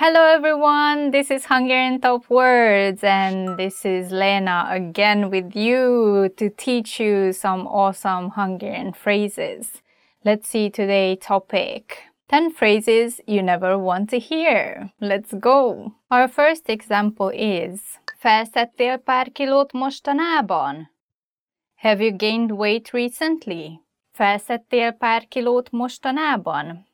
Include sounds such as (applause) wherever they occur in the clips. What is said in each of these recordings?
Hello everyone, this is Hungarian Top Words and this is Lena again with you to teach you some awesome Hungarian phrases. Let's see today's topic. 10 phrases you never want to hear. Let's go. Our first example is Felszedtél pár kilót mostanában? Have you gained weight recently? Felszedtél pár kilót mostanában?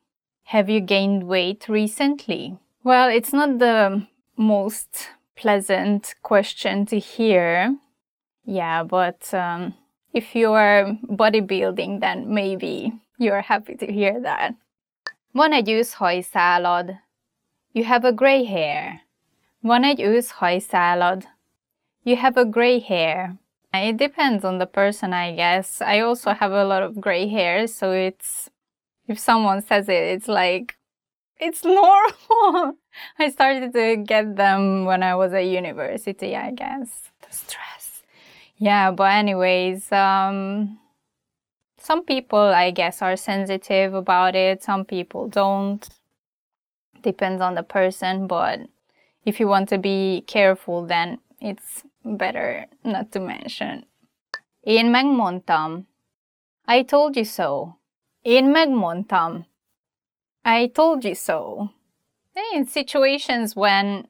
Have you gained weight recently? Well, it's not the most pleasant question to hear. Yeah, but um, if you are bodybuilding, then maybe you're happy to hear that. Van egy őszhajszálad. You have a gray hair. Van egy őszhajszálad. You have a gray hair. It depends on the person, I guess. I also have a lot of gray hair, so it's if someone says it, it's like it's normal. (laughs) I started to get them when I was at university, I guess. The stress. Yeah, but anyways, um some people I guess are sensitive about it, some people don't. Depends on the person, but if you want to be careful then it's better not to mention. Én megmondtam. I told you so. Én megmondtam. I told you so. In situations when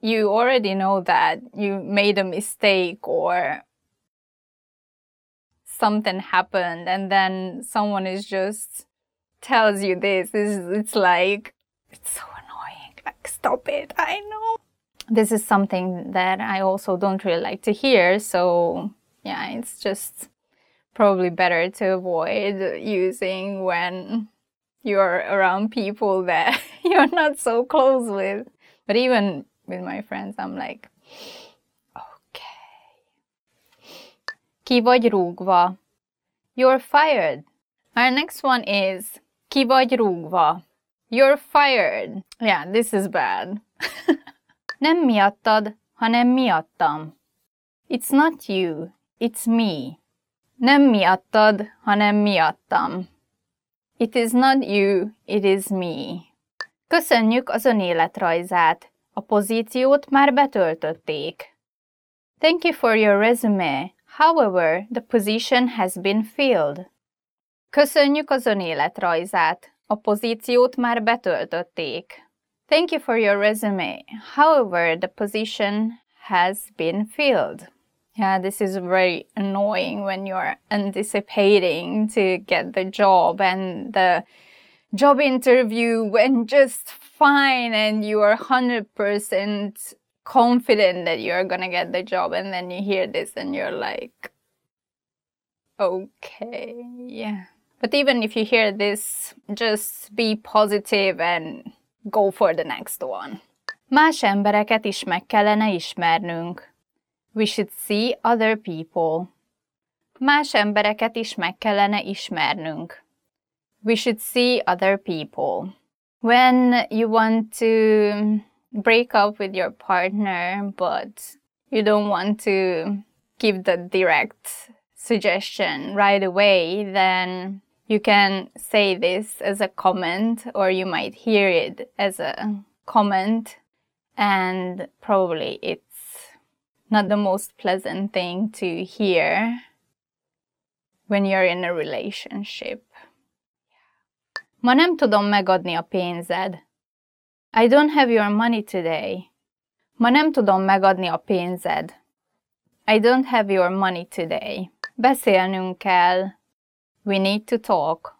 you already know that you made a mistake or something happened and then someone is just tells you this, it's, it's like, it's so annoying. Like, stop it. I know. This is something that I also don't really like to hear. So, yeah, it's just probably better to avoid using when you're around people that (laughs) you're not so close with. But even with my friends, I'm like, okay. Ki vagy rúgva. You're fired. Our next one is ki vagy rúgva. You're fired. Yeah, this is bad. (laughs) Nem miattad, hanem miattam. It's not you, it's me. Nem miattad, hanem miattam. It is not you, it is me. Köszönjük az önéletrajzát. A pozíciót már betöltötték. Thank you for your resume. However, the position has been filled. Köszönjük az önéletrajzát. A pozíciót már betöltötték. Thank you for your resume. However, the position has been filled. Yeah, this is very annoying when you're anticipating to get the job and the job interview went just fine and you are 100% confident that you're gonna get the job and then you hear this and you're like, okay, yeah. But even if you hear this, just be positive and go for the next one. Más embereket is meg kellene ismernünk. We should see other people. Más embereket is meg kellene ismernünk. We should see other people. When you want to break up with your partner, but you don't want to give the direct suggestion right away, then you can say this as a comment, or you might hear it as a comment, and probably it's not the most pleasant thing to hear when you're in a relationship. Ma nem tudom megadni a pénzed. I don't have your money today. Ma nem tudom megadni a pénzed. I don't have your money today. Beszélnünk kell. We need to talk.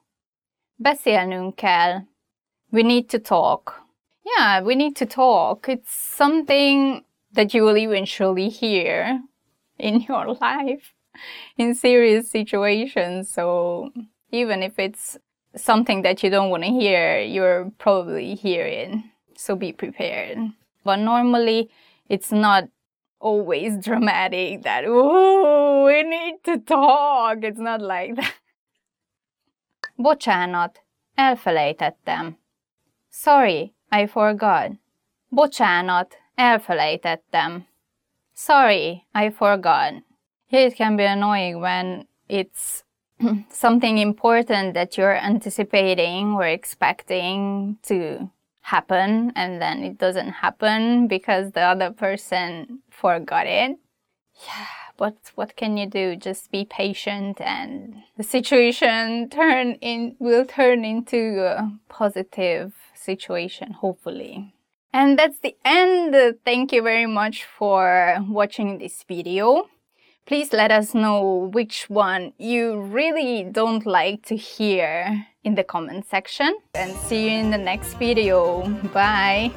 Beszélnünk kell. We need to talk. Yeah, we need to talk. It's something that you will eventually hear in (laughs) your life in serious situations. So even if it's something that you don't want to hear, you're probably hearing. So be prepared. But normally it's not always (laughs) dramatic that, oh, we need to talk. It's not like that. (laughs) Bocsánat, elfelejtettem. Sorry, I forgot. Bocsánat, Elfelejtettem. Sorry, I forgot. Here it can be annoying when it's (clears throat) something important that you're anticipating or expecting to happen and then it doesn't happen because the other person forgot it. Yeah, but what can you do? Just be patient and the situation turn in will turn into a positive situation hopefully. And that's the end. Thank you very much for watching this video. Please let us know which one you really don't like to hear in the comment section. And see you in the next video. Bye!